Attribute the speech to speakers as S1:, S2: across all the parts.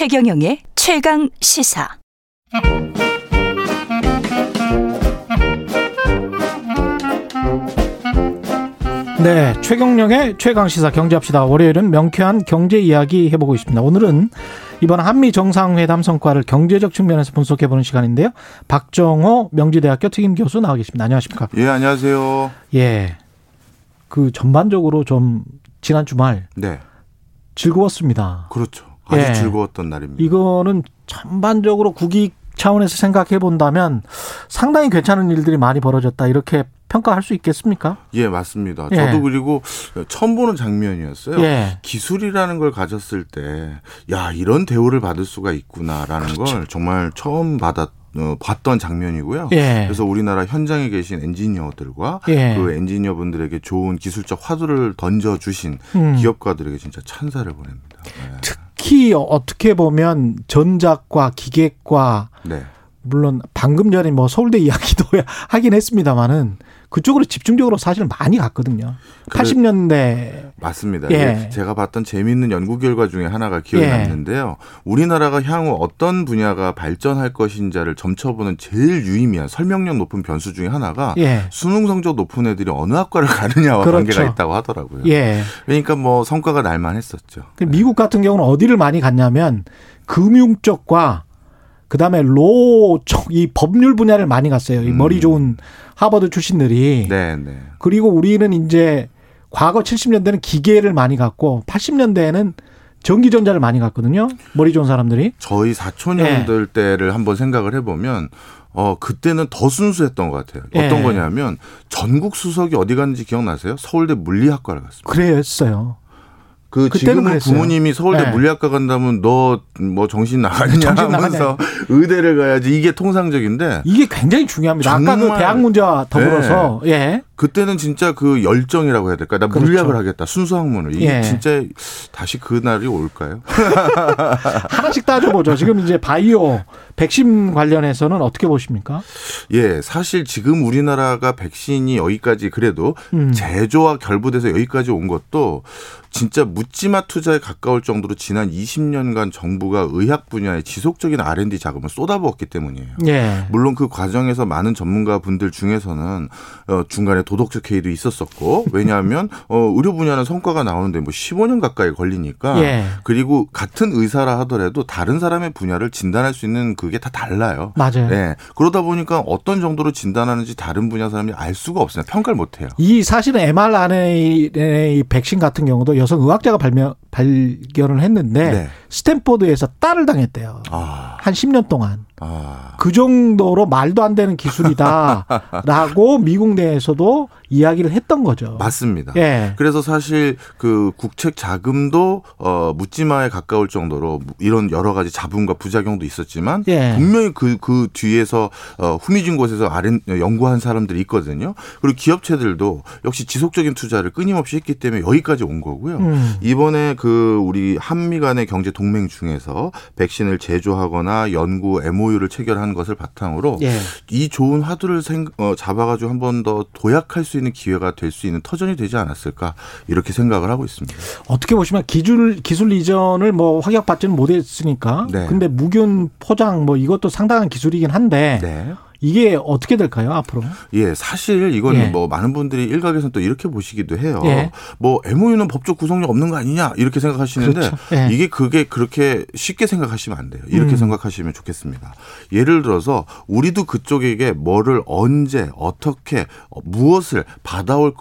S1: 최경영의 최강 시사.
S2: 네, 최경영의 최강 시사 경제합시다. 월요일은 명쾌한 경제 이야기 해보고 있습니다. 오늘은 이번 한미 정상회담 성과를 경제적 측면에서 분석해 보는 시간인데요. 박정호 명지대학교 특임 교수 나와 계십니다. 안녕하십니까?
S3: 예, 안녕하세요.
S2: 예, 그 전반적으로 좀 지난 주말
S3: 네,
S2: 즐거웠습니다.
S3: 그렇죠. 아주
S2: 예.
S3: 즐거웠던 날입니다.
S2: 이거는 전반적으로 국익 차원에서 생각해 본다면 상당히 괜찮은 일들이 많이 벌어졌다 이렇게 평가할 수 있겠습니까?
S3: 예, 맞습니다.
S2: 예.
S3: 저도 그리고 처음 보는 장면이었어요.
S2: 예.
S3: 기술이라는 걸 가졌을 때, 야, 이런 대우를 받을 수가 있구나라는
S2: 그렇죠.
S3: 걸 정말 처음 받았, 어, 봤던 장면이고요.
S2: 예.
S3: 그래서 우리나라 현장에 계신 엔지니어들과
S2: 예.
S3: 그 엔지니어분들에게 좋은 기술적 화두를 던져 주신
S2: 음.
S3: 기업가들에게 진짜 찬사를 보냅니다. 네.
S2: 특히 어떻게 보면 전작과 기계과
S3: 네.
S2: 물론 방금 전에 뭐 서울대 이야기도 하긴 했습니다만은 그쪽으로 집중적으로 사실 많이 갔거든요.
S3: 그래-
S2: 80년대
S3: 맞습니다.
S2: 예.
S3: 제가 봤던 재미있는 연구 결과 중에 하나가 기억에
S2: 예.
S3: 남는데요. 우리나라가 향후 어떤 분야가 발전할 것인지를 점쳐보는 제일 유의미한 설명력 높은 변수 중에 하나가
S2: 예.
S3: 수능 성적 높은 애들이 어느 학과를 가느냐와
S2: 그렇죠.
S3: 관계가 있다고 하더라고요.
S2: 예.
S3: 그러니까 뭐 성과가 날만했었죠.
S2: 그 미국 같은 경우는 어디를 많이 갔냐면 금융 쪽과 그다음에 로 쪽 이 법률 분야를 많이 갔어요. 이
S3: 음.
S2: 머리 좋은 하버드 출신들이.
S3: 네, 네.
S2: 그리고 우리는 이제 과거 70년대는 기계를 많이 갔고 80년대에는 전기전자를 많이 갔거든요. 머리 좋은 사람들이.
S3: 저희 사촌 형들
S2: 예.
S3: 때를 한번 생각을 해보면 어 그때는 더 순수했던 것 같아요. 어떤
S2: 예.
S3: 거냐면 전국 수석이 어디 갔는지 기억나세요? 서울대 물리학과를 갔습니다.
S2: 그랬어요.
S3: 그
S2: 그랬어요.
S3: 부모님이 서울대
S2: 네.
S3: 물리학과 간다면 너 뭐 정신 나가느냐
S2: 정신
S3: 하면서 의대를 가야지 이게 통상적인데
S2: 이게 굉장히 중요합니다. 아까 그 대학 문제와 더불어서 예.
S3: 그때는 진짜 그 열정이라고 해야 될까? 나
S2: 그렇죠.
S3: 물리학을 하겠다. 순수 학문을. 이게
S2: 예.
S3: 진짜 다시 그 날이 올까요?
S2: 하나씩 따져보죠. 지금 이제 바이오 백신 관련해서는 어떻게 보십니까?
S3: 예, 사실 지금 우리나라가 백신이 여기까지 그래도
S2: 음.
S3: 제조와 결부돼서 여기까지 온 것도 진짜 묻지마 투자에 가까울 정도로 지난 20년간 정부가 의학 분야에 지속적인 R&D 자금을 쏟아부었기 때문이에요.
S2: 예.
S3: 물론 그 과정에서 많은 전문가 분들 중에서는 어, 중간에 도덕적 회의도 있었었고 왜냐하면 어, 의료 분야는 성과가 나오는데 뭐 15년 가까이 걸리니까
S2: 예.
S3: 그리고 같은 의사라 하더라도 다른 사람의 분야를 진단할 수 있는 그게 다 달라요.
S2: 맞아요.
S3: 네. 그러다 보니까 어떤 정도로 진단하는지 다른 분야 사람이 알 수가 없어요. 평가를 못 해요.
S2: 이 사실은 mRNA 백신 같은 경우도 여성 의학자가 발명, 발견을 했는데
S3: 네.
S2: 스탠포드에서 딸을 당했대요.
S3: 아,
S2: 한 10년 동안.
S3: 아.
S2: 그 정도로 말도 안 되는 기술이다라고 미국 내에서도 이야기를 했던 거죠.
S3: 맞습니다.
S2: 예.
S3: 그래서 사실 그 국책 자금도 어 묻지마에 가까울 정도로 이런 여러 가지 자본과 부작용도 있었지만
S2: 예.
S3: 분명히 그그 뒤에서 어 후미진 곳에서 아른 연구한 사람들이 있거든요. 그리고 기업체들도 역시 지속적인 투자를 끊임없이 했기 때문에 여기까지 온 거고요.
S2: 음.
S3: 이번에 그 우리 한미 간의 경제 동맹 중에서 백신을 제조하거나 연구 MOU를 체결한 것을 바탕으로
S2: 예.
S3: 이 좋은 화두를 생, 어, 잡아가지고 한 번 더 도약할 수 있는 기회가 될 수 있는 터전이 되지 않았을까 이렇게 생각을 하고 있습니다.
S2: 어떻게 보시면 기술 기술 이전을 뭐 확약 받지는 못했으니까.
S3: 네.
S2: 근데 무균 포장 뭐 이것도 상당한 기술이긴 한데
S3: 네.
S2: 이게 어떻게 될까요 앞으로?
S3: 예, 사실 이거는
S2: 예.
S3: 뭐 많은 분들이 일각에서는 또 이렇게 보시기도 해요.
S2: 예.
S3: 뭐 MOU는 법적 구성력 없는 거 아니냐 이렇게 생각하시는데
S2: 그렇죠. 예.
S3: 이게 그게 그렇게 쉽게 생각하시면 안 돼요. 이렇게
S2: 음.
S3: 생각하시면 좋겠습니다. 예를 들어서 우리도 그쪽에게 뭐를 언제 어떻게 어, 무엇을 받아올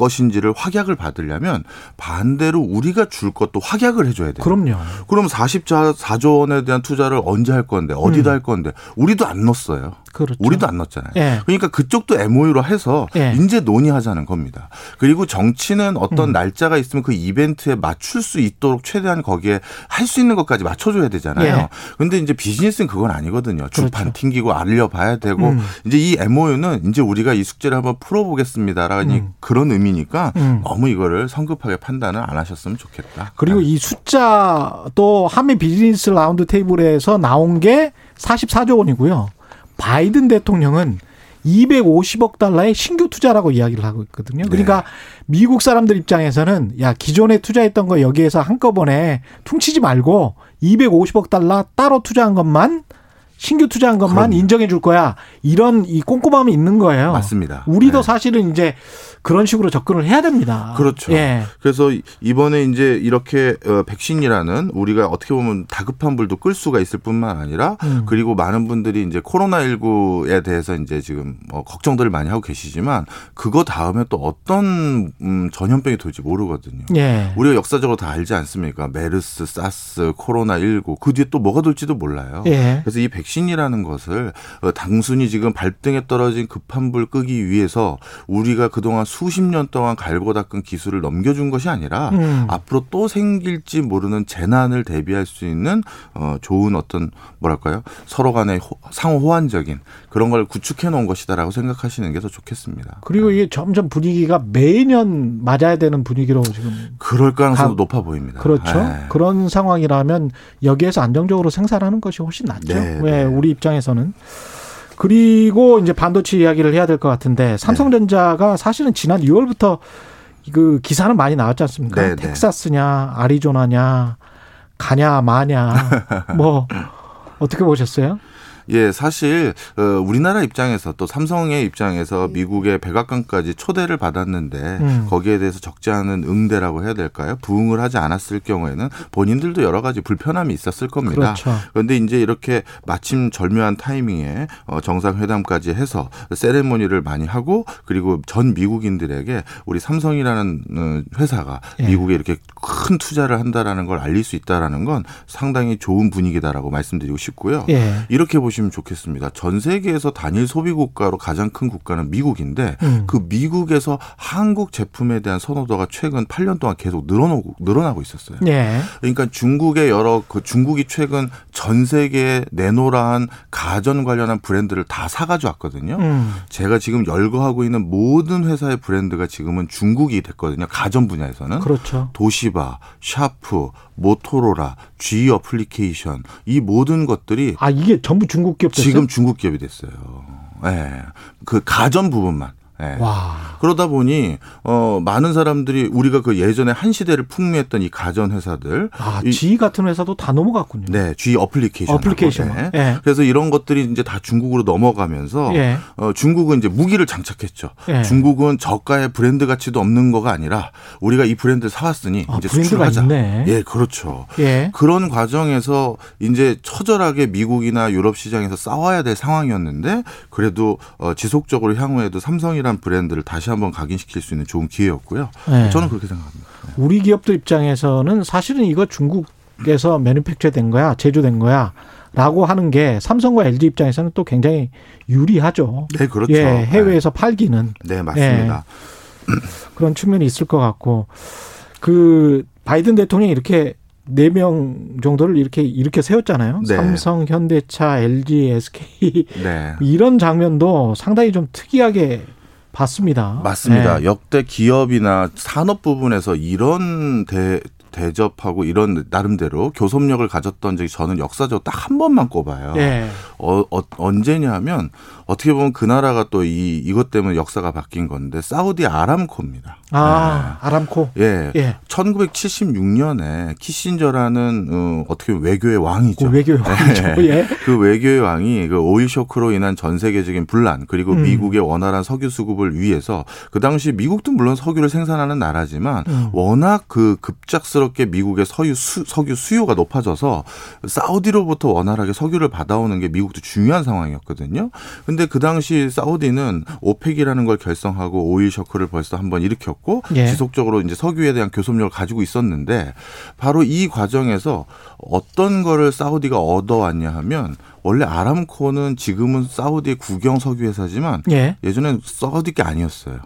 S3: 것- 것인지를 확약을 받으려면 반대로 우리가 줄 것도 확약을 해줘야 돼요.
S2: 그럼요.
S3: 그럼 44조 원에 대한 투자를 언제 할 건데 어디다
S2: 음.
S3: 할 건데 우리도 안 넣었어요.
S2: 그렇죠.
S3: 우리도 안 넣었잖아요.
S2: 예.
S3: 그러니까 그쪽도 MOU로 해서
S2: 예.
S3: 이제 논의하자는 겁니다. 그리고 정치는 어떤
S2: 음.
S3: 날짜가 있으면 그 이벤트에 맞출 수 있도록 최대한 거기에 할 수 있는 것까지 맞춰줘야 되잖아요.
S2: 예.
S3: 근데 이제 비즈니스는 그건 아니거든요. 주판
S2: 그렇죠.
S3: 튕기고 알려봐야 되고
S2: 음.
S3: 이제 이 MOU는 이제 우리가 이 숙제를 한번 풀어보겠습니다라는
S2: 음.
S3: 그런 의미 니까
S2: 음.
S3: 너무 이거를 성급하게 판단을 안 하셨으면 좋겠다.
S2: 그리고 이 숫자 또 한미 비즈니스 라운드 테이블에서 나온 게 44조 원이고요. 바이든 대통령은 250억 달러의 신규 투자라고 이야기를 하고 있거든요. 그러니까 네. 미국 사람들 입장에서는 야 기존에 투자했던 거 여기에서 한꺼번에 퉁치지 말고 250억 달러 따로 투자한 것만 신규 투자한 것만 그럼요. 인정해 줄 거야. 이런 이 꼼꼼함이 있는 거예요.
S3: 맞습니다.
S2: 우리도 네. 사실은 이제 그런 식으로 접근을 해야 됩니다.
S3: 그렇죠. 예. 그래서 이번에 이제 이렇게 어, 백신이라는 우리가 어떻게 보면 다급한 불도 끌 수가 있을 뿐만 아니라 음. 그리고 많은 분들이 이제 코로나19에 대해서 이제 지금 뭐 걱정들을 많이 하고 계시지만 그거 다음에 또 어떤 음, 전염병이 돌지 모르거든요. 예. 우리가 역사적으로 다 알지 않습니까? 메르스, 사스, 코로나19 그 뒤에 또 뭐가 돌지도 몰라요. 예. 그래서 이 백신 이라는 것을 어, 단순히 지금 발등에 떨어진 급한 불 끄기 위해서 우리가 그동안 수십 년 동안 갈고 닦은 기술을 넘겨준 것이 아니라 음. 앞으로 또 생길지 모르는 재난을 대비할 수 있는 어 좋은 어떤 뭐랄까요 서로 간의 상호 호환적인 그런 걸 구축해 놓은 것이다라고 생각하시는 게 더 좋겠습니다.
S2: 그리고 이게 점점 분위기가 매년 맞아야 되는 분위기로 지금
S3: 그럴 가능성도 높아 보입니다.
S2: 그렇죠. 네. 그런 상황이라면 여기에서 안정적으로 생산하는 것이 훨씬 낫죠. 네, 왜 네. 우리 입장에서는 그리고 이제 반도체 이야기를 해야 될 것 같은데 삼성전자가 사실은 지난 6월부터 그 기사는 많이 나왔지 않습니까? 네, 네. 텍사스냐, 아리조나냐, 가냐, 마냐, 뭐 어떻게 보셨어요?
S3: 예, 사실 어, 우리나라 입장에서 또 삼성의 입장에서 미국의 백악관까지 초대를 받았는데 음. 거기에 대해서 적지 않은 응대라고 해야 될까요? 부응을 하지 않았을 경우에는 본인들도 여러 가지 불편함이 있었을 겁니다. 그렇죠. 그런데 이제 이렇게 마침 절묘한 타이밍에 어, 정상회담까지 해서 세레모니를 많이 하고 그리고 전 미국인들에게 우리 삼성이라는 어, 회사가 예. 미국에 이렇게 큰 투자를 한다라는 걸 알릴 수 있다라는 건 상당히 좋은 분위기다라고 말씀드리고 싶고요. 예. 이렇게 보시면 보시면 좋겠습니다. 전 세계에서 단일 소비 국가로 가장 큰 국가는 미국인데 음. 그 미국에서 한국 제품에 대한 선호도가 최근 8년 동안 계속 늘어나고 늘어나고 있었어요. 네. 그러니까 중국의 여러 그 중국이 최근 전 세계에 내로라한 가전 관련한 브랜드를 다 사가져 왔거든요. 음. 제가 지금 열거하고 있는 모든 회사의 브랜드가 지금은 중국이 됐거든요. 가전 분야에서는. 그렇죠. 도시바, 샤프, 모토로라, GE Appliance 이 모든 것들이
S2: 아 이게 전부 중국 기업
S3: 됐어요? 지금 중국 기업이 됐어요. 예. 네. 그 가전 부분만. 네. 그러다 보니 어 많은 사람들이 우리가 그 예전에 한 시대를 풍미했던 이 가전 회사들
S2: 아, 이, GE 같은 회사도 다 넘어갔군요.
S3: 네, GE Appliance.
S2: Appliance. 네.
S3: 네. 그래서 이런 것들이 이제 다 중국으로 넘어가면서 예. 어 중국은 이제 무기를 장착했죠. 예. 중국은 저가의 브랜드 가치도 없는 거가 아니라 우리가 이 브랜드를 사왔으니 아, 이제 수출하자. 있네. 예, 그렇죠. 예. 그런 과정에서 이제 처절하게 미국이나 유럽 시장에서 싸워야 될 상황이었는데 그래도 어 지속적으로 향후에도 삼성이랑 한 브랜드를 다시 한번 각인시킬 수 있는 좋은 기회였고요. 네. 저는 그렇게 생각합니다. 네.
S2: 우리 기업들 입장에서는 사실은 이거 중국에서 매니팩처된 거야, 제조된 거야. 라고 하는 게 삼성과 LG 입장에서는 또 굉장히 유리하죠.
S3: 네, 그렇죠.
S2: 예, 해외에서 네. 팔기는.
S3: 네, 맞습니다.
S2: 예, 그런 측면이 있을 것 같고 그 바이든 대통령이 이렇게 네명 정도를 이렇게 이렇게 세웠잖아요. 네. 삼성, 현대차, LG, SK 네. 이런 장면도 상당히 좀 특이하게 봤습니다.
S3: 맞습니다. 네. 역대 기업이나 산업 부분에서 이런 대, 대접하고 이런 나름대로 교섭력을 가졌던 적이 저는 역사적으로 딱 한 번만 꼽아요. 네. 어, 어, 언제냐면 어떻게 보면 그 나라가 또 이 이것 때문에 역사가 바뀐 건데 사우디 아람코입니다.
S2: 아, 네. 아람코.
S3: 예. 예. 1976년에 키신저라는 어, 어떻게 보면 외교의 왕이죠.
S2: 그 외교의 왕이죠. 예.
S3: 예. 그 외교의 왕이 그 오일 쇼크로 인한 전 세계적인 분란 그리고 음. 미국의 원활한 석유 수급을 위해서 그 당시 미국도 물론 석유를 생산하는 나라지만 음. 워낙 그 급작스럽게 미국의 석유 수, 석유 수요가 높아져서 사우디로부터 원활하게 석유를 받아오는 게 미국도 중요한 상황이었거든요. 근데 근데 그 당시 사우디는 오펙이라는 걸 결성하고 오일 셔크를 벌써 한번 일으켰고 예. 지속적으로 이제 석유에 대한 교섭력을 가지고 있었는데 바로 이 과정에서 어떤 거를 사우디가 얻어왔냐 하면 원래 아람코는 지금은 사우디의 국영 석유 회사지만 예. 예전엔 사우디 게 아니었어요.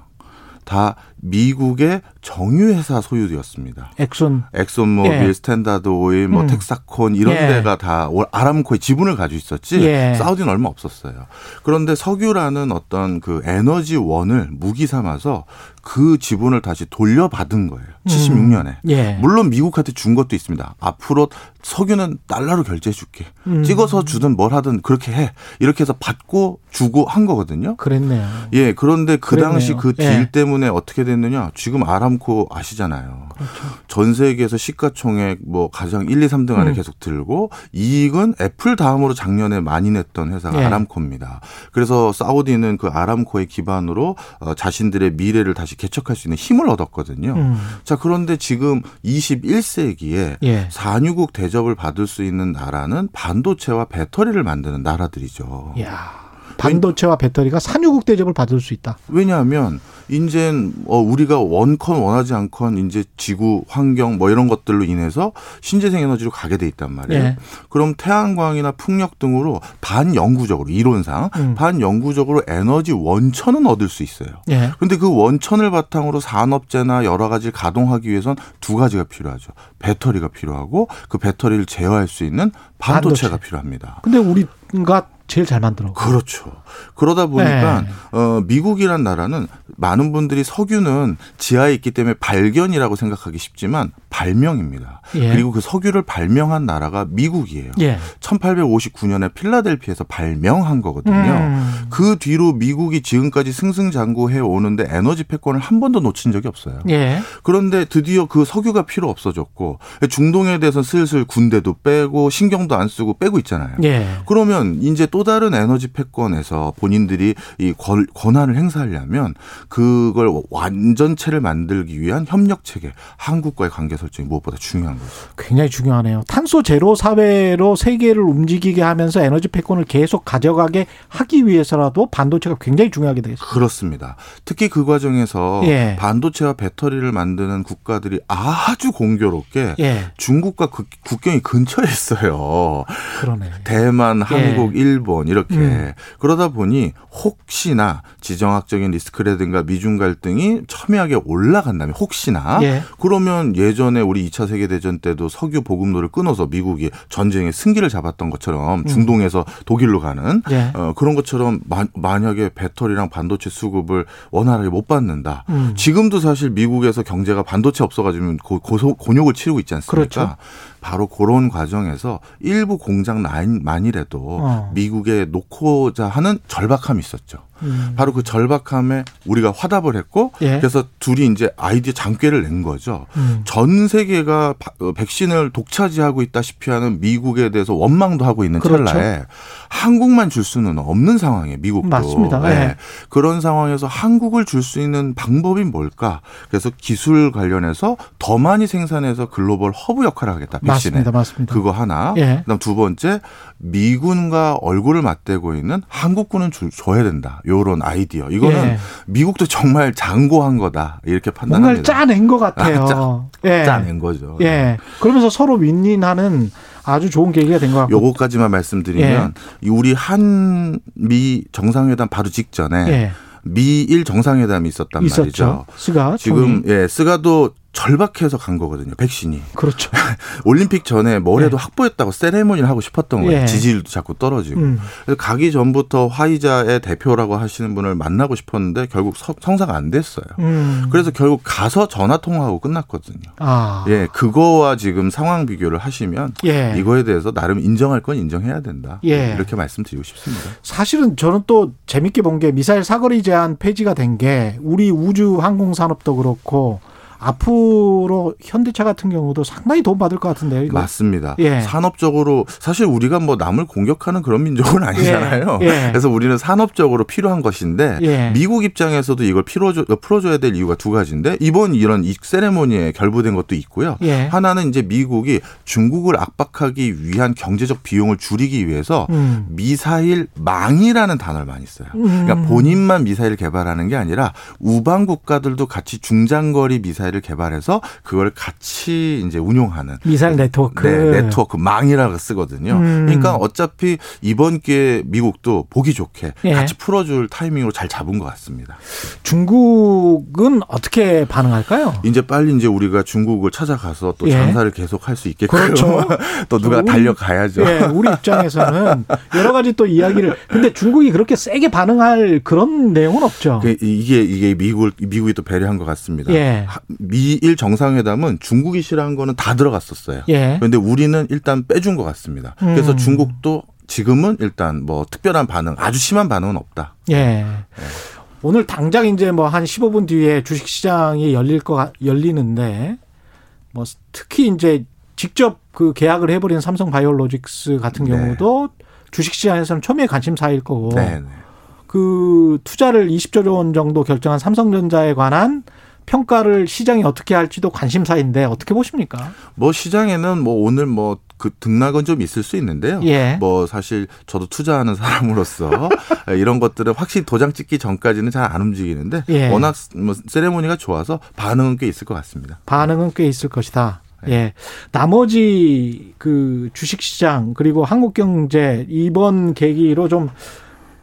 S3: 다 미국의 정유회사 소유되었습니다.
S2: 엑손,
S3: 엑손모빌,
S2: 예.
S3: 스탠다드 오일, 뭐
S2: 음.
S3: 텍사코 이런
S2: 예.
S3: 데가 다 아람코의 지분을 가지고 있었지
S2: 예.
S3: 사우디는 얼마 없었어요. 그런데 석유라는 어떤 그 에너지 원을 무기 삼아서 그 지분을 다시 돌려받은 거예요. 76년에.
S2: 예.
S3: 물론 미국한테 준 것도 있습니다. 앞으로 석유는 달러로 결제해 줄게.
S2: 음.
S3: 찍어서 주든 뭘 하든 그렇게 해. 이렇게 해서 받고 주고 한 거거든요.
S2: 그랬네요.
S3: 예, 그런데 그
S2: 그랬네요.
S3: 당시 그 딜
S2: 예.
S3: 때문에 어떻게 됐느냐? 지금 아람코 아시잖아요.
S2: 그렇죠.
S3: 전 세계에서 시가총액 뭐 가장 1, 2, 3등 안에
S2: 음.
S3: 계속 들고 이익은 애플 다음으로 작년에 많이 냈던 회사가
S2: 예.
S3: 아람코입니다. 그래서 사우디는 그 아람코의 기반으로 어, 자신들의 미래를 다시 개척할 수 있는 힘을 얻었거든요.
S2: 음.
S3: 자, 그런데 지금 21세기에
S2: 예.
S3: 산유국 대접을 받을 수 있는 나라는 반도체와 배터리를 만드는 나라들이죠.
S2: 야. 반도체와 배터리가 산유국 대접을 받을 수 있다.
S3: 왜냐하면 이제 어 우리가 원컨 원하지 않건 이제 지구 환경 뭐 이런 것들로 인해서 신재생 에너지로 가게 돼 있단 말이에요.
S2: 예.
S3: 그럼 태양광이나 풍력 등으로 반영구적으로 이론상
S2: 음.
S3: 반영구적으로 에너지 원천은 얻을 수 있어요.
S2: 예.
S3: 근데 그 원천을 바탕으로 산업재나 여러 가지를 가동하기 위해선 두 가지가 필요하죠. 배터리가 필요하고 그 배터리를 제어할 수 있는 반도체가
S2: 반도체.
S3: 필요합니다.
S2: 근데 우리가 제일 잘 만들어.
S3: 그렇죠. 그러다 보니까
S2: 네.
S3: 어 미국이란 나라는 많은 분들이 석유는 지하에 있기 때문에 발견이라고 생각하기 쉽지만 발명입니다.
S2: 예.
S3: 그리고 그 석유를 발명한 나라가 미국이에요.
S2: 예.
S3: 1859년에 필라델피에서 발명한 거거든요.
S2: 음.
S3: 그 뒤로 미국이 지금까지 승승장구해 오는데 에너지 패권을 한 번도 놓친 적이 없어요.
S2: 예.
S3: 그런데 드디어 그 석유가 필요 없어졌고 중동에 대해서 슬슬 군대도 빼고 신경도 안 쓰고 빼고 있잖아요.
S2: 예.
S3: 그러면 이제 또 다른 에너지 패권에서 본인들이 이 권- 권한을 행사하려면 그걸 완전체를 만들기 위한 협력 체계, 한국과의 관계 설정이 무엇보다 중요한 거죠.
S2: 굉장히 중요하네요. 탄소 제로 사회로 세계를 움직이게 하면서 에너지 패권을 계속 가져가게 하기 위해서라도 반도체가 굉장히 중요하게 되겠습니다.
S3: 그렇습니다. 특히 그 과정에서
S2: 예.
S3: 반도체와 배터리를 만드는 국가들이 아주 공교롭게
S2: 예.
S3: 중국과 국- 국경이 근처에 있어요.
S2: 그러네.
S3: 대만, 한국, 일본 이렇게
S2: 예. 음.
S3: 그러다 보니 혹시나 지정학적인 리스크라든가 미중 갈등이 첨예하게 올라간다면 혹시나
S2: 예.
S3: 그러면 예전에 우리 2차 세계 대전 때도 석유 보급로를 끊어서 미국이 전쟁의 승기를 잡았던 것처럼 중동에서 독일로 가는
S2: 음. 예.
S3: 어, 그런 것처럼 마, 만약에 배터리랑 반도체 수급을 원활하게 못 받는다.
S2: 음.
S3: 지금도 사실 미국에서 경제가 반도체 없어가지고 고, 고소, 곤욕을 치르고 있지 않습니까?
S2: 그렇죠.
S3: 바로 그런 과정에서 일부 공장 라인만이라도
S2: 어.
S3: 미국에 놓고자 하는 절박함이 있었죠.
S2: 음.
S3: 바로 그 절박함에 우리가 화답을 했고
S2: 예.
S3: 그래서 둘이 이제 아이디어 장꾀를 낸 거죠.
S2: 음.
S3: 전 세계가 바- 어, 백신을 독차지하고 있다시피 하는 미국에 대해서 원망도 하고 있는
S2: 그렇죠.
S3: 찰나에 한국만 줄 수는 없는 상황이에요. 미국도.
S2: 맞습니다.
S3: 네.
S2: 예.
S3: 그런 상황에서 한국을 줄 수 있는 방법이 뭘까? 그래서 기술 관련해서 더 많이 생산해서 글로벌 허브 역할을 하겠다. 백신에.
S2: 맞습니다. 맞습니다.
S3: 그거 하나.
S2: 예.
S3: 그다음 두 번째 미군과 얼굴을 맞대고 있는 한국군은 줄- 줘야 된다. 요런 아이디어. 이거는
S2: 예.
S3: 미국도 정말 장고한 거다. 이렇게 판단합니다.
S2: 짜낸 것 같아요.
S3: 아,
S2: 예.
S3: 짜낸 거죠.
S2: 예. 그러면서 서로 윈윈하는 아주 좋은 계기가 된 것 같고.
S3: 요거까지만 말씀드리면 이 우리 한미 정상회담 바로 직전에
S2: 예.
S3: 미일 정상회담이 있었단
S2: 있었죠.
S3: 말이죠.
S2: 스가
S3: 지금
S2: 총리.
S3: 예, 스가도 절박해서 간 거거든요. 백신이.
S2: 그렇죠.
S3: 올림픽 전에 뭐라도
S2: 예.
S3: 확보했다고 세레모니를 하고 싶었던 거예요.
S2: 예.
S3: 지지율도 자꾸 떨어지고.
S2: 음.
S3: 그래서 가기 전부터 화이자의 대표라고 하시는 분을 만나고 싶었는데 결국 서- 성사가 안 됐어요.
S2: 음.
S3: 그래서 결국 가서 전화 통화하고 끝났거든요.
S2: 아.
S3: 예, 그거와 지금 상황 비교를 하시면
S2: 예.
S3: 이거에 대해서 나름 인정할 건 인정해야 된다.
S2: 예.
S3: 이렇게 말씀드리고 싶습니다.
S2: 사실은 저는 또 재밌게 본 게 미사일 사거리 제한 폐지가 된 게 우리 우주 항공 산업도 그렇고 앞으로 현대차 같은 경우도 상당히 도움 받을 것 같은데요. 이거.
S3: 맞습니다.
S2: 예.
S3: 산업적으로 사실 우리가 뭐 남을 공격하는 그런 민족은 아니잖아요.
S2: 예. 예.
S3: 그래서 우리는 산업적으로 필요한 것인데
S2: 예.
S3: 미국 입장에서도 이걸 풀어줘, 풀어줘야 될 이유가 두 가지인데 이번 이런 이 세레모니에 결부된 것도 있고요.
S2: 예.
S3: 하나는 이제 미국이 중국을 압박하기 위한 경제적 비용을 줄이기 위해서
S2: 음.
S3: 미사일 망이라는 단어를 많이 써요.
S2: 음.
S3: 그러니까 본인만 미사일을 개발하는 게 아니라 우방 국가들도 같이 중장거리 미사일을 미사일을 개발해서 그걸 같이 이제 운용하는
S2: 미사일 네트워크.
S3: 네, 네트워크 망이라고 쓰거든요.
S2: 음.
S3: 그러니까 어차피 이번 기회에 미국도 보기 좋게
S2: 예.
S3: 같이 풀어줄 타이밍으로 잘 잡은 것 같습니다.
S2: 중국은 어떻게 반응할까요?
S3: 이제 빨리 이제 우리가 중국을 찾아가서 또
S2: 예.
S3: 장사를 계속 할 수 있게끔
S2: 그렇죠.
S3: 또 누가
S2: 우리-
S3: 달려가야죠.
S2: 예, 우리 입장에서는 여러 가지 또 이야기를 근데 중국이 그렇게 세게 반응할 그런 내용은 없죠.
S3: 그 이게 이게 미국을 미국이 또 배려한 것 같습니다.
S2: 예.
S3: 하- 미일 정상회담은 중국이 싫어한 거는 다 들어갔었어요.
S2: 예.
S3: 그런데 우리는 일단 빼준 것 같습니다. 그래서
S2: 음.
S3: 중국도 지금은 일단 뭐 특별한 반응, 아주 심한 반응은 없다.
S2: 예. 오늘 당장 이제 뭐 한 15분 뒤에 주식 시장이 열릴 거 같- 열리는데 뭐 특히 이제 직접 그 계약을 해버린 삼성 바이오로직스 같은
S3: 네.
S2: 경우도 주식 시장에서는 초미의 관심사일 거고
S3: 네. 네.
S2: 그 투자를 20조 원 정도 결정한 삼성전자에 관한 평가를 시장이 어떻게 할지도 관심사인데 어떻게 보십니까?
S3: 뭐 시장에는 뭐 오늘 뭐 그 등락은 좀 있을 수 있는데요.
S2: 예.
S3: 뭐 사실 저도 투자하는 사람으로서 이런 것들은 확실히 도장 찍기 전까지는 잘 안 움직이는데
S2: 예.
S3: 워낙 뭐 세레모니가 좋아서 반응은 꽤 있을 것 같습니다.
S2: 반응은 꽤 있을 것이다.
S3: 네.
S2: 예. 나머지 그 주식 시장 그리고 한국 경제 이번 계기로 좀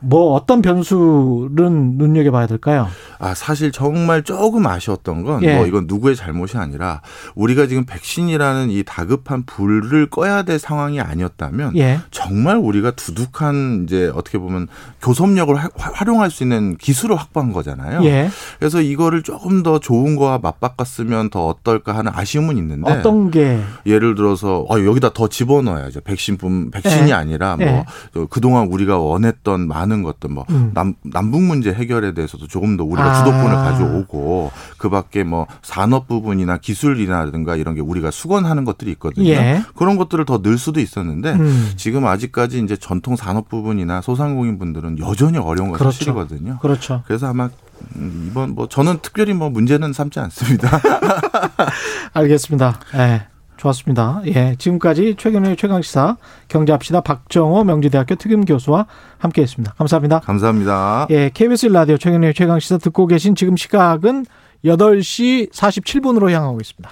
S2: 뭐 어떤 변수는 눈여겨봐야 될까요?
S3: 아 사실 정말 조금 아쉬웠던 건뭐
S2: 예.
S3: 이건 누구의 잘못이 아니라 우리가 지금 백신이라는 이 다급한 불을 꺼야 될 상황이 아니었다면
S2: 예.
S3: 정말 우리가 두둑한 이제 어떻게 보면 교섭력을 화- 활용할 수 있는 기술을 확보한 거잖아요.
S2: 예.
S3: 그래서 이거를 조금 더 좋은 거와 맞바꿨으면 더 어떨까 하는 아쉬움은 있는데
S2: 어떤 게
S3: 예를 들어서 어, 여기다 더 집어넣어야죠. 백신뿐 백신이
S2: 예.
S3: 아니라 뭐
S2: 예.
S3: 저 그동안 우리가 원했던 많은 것들 뭐
S2: 음.
S3: 남, 남북 문제 해결에 대해서도 조금 더 우리가
S2: 아.
S3: 주도권을 가져오고 그밖에 뭐 산업 부분이나 기술이라든가 이런 게 우리가 수건하는 것들이 있거든요.
S2: 예.
S3: 그런 것들을 더 늘 수도 있었는데
S2: 음.
S3: 지금 아직까지 이제 전통 산업 부분이나 소상공인 분들은 여전히 어려운 건
S2: 그렇죠.
S3: 사실이거든요.
S2: 그렇죠.
S3: 그래서 아마 음, 이번 뭐 저는 특별히 뭐 문제는 삼지 않습니다.
S2: 알겠습니다. 예. 좋았습니다. 예. 지금까지 최근의 최강시사 경제합시다 박정호 명지대학교 특임 교수와 함께 했습니다. 감사합니다.
S3: 감사합니다.
S2: 예. KBS 라디오 최근의 최강시사 듣고 계신 지금 시각은 8시 47분으로 향하고 있습니다.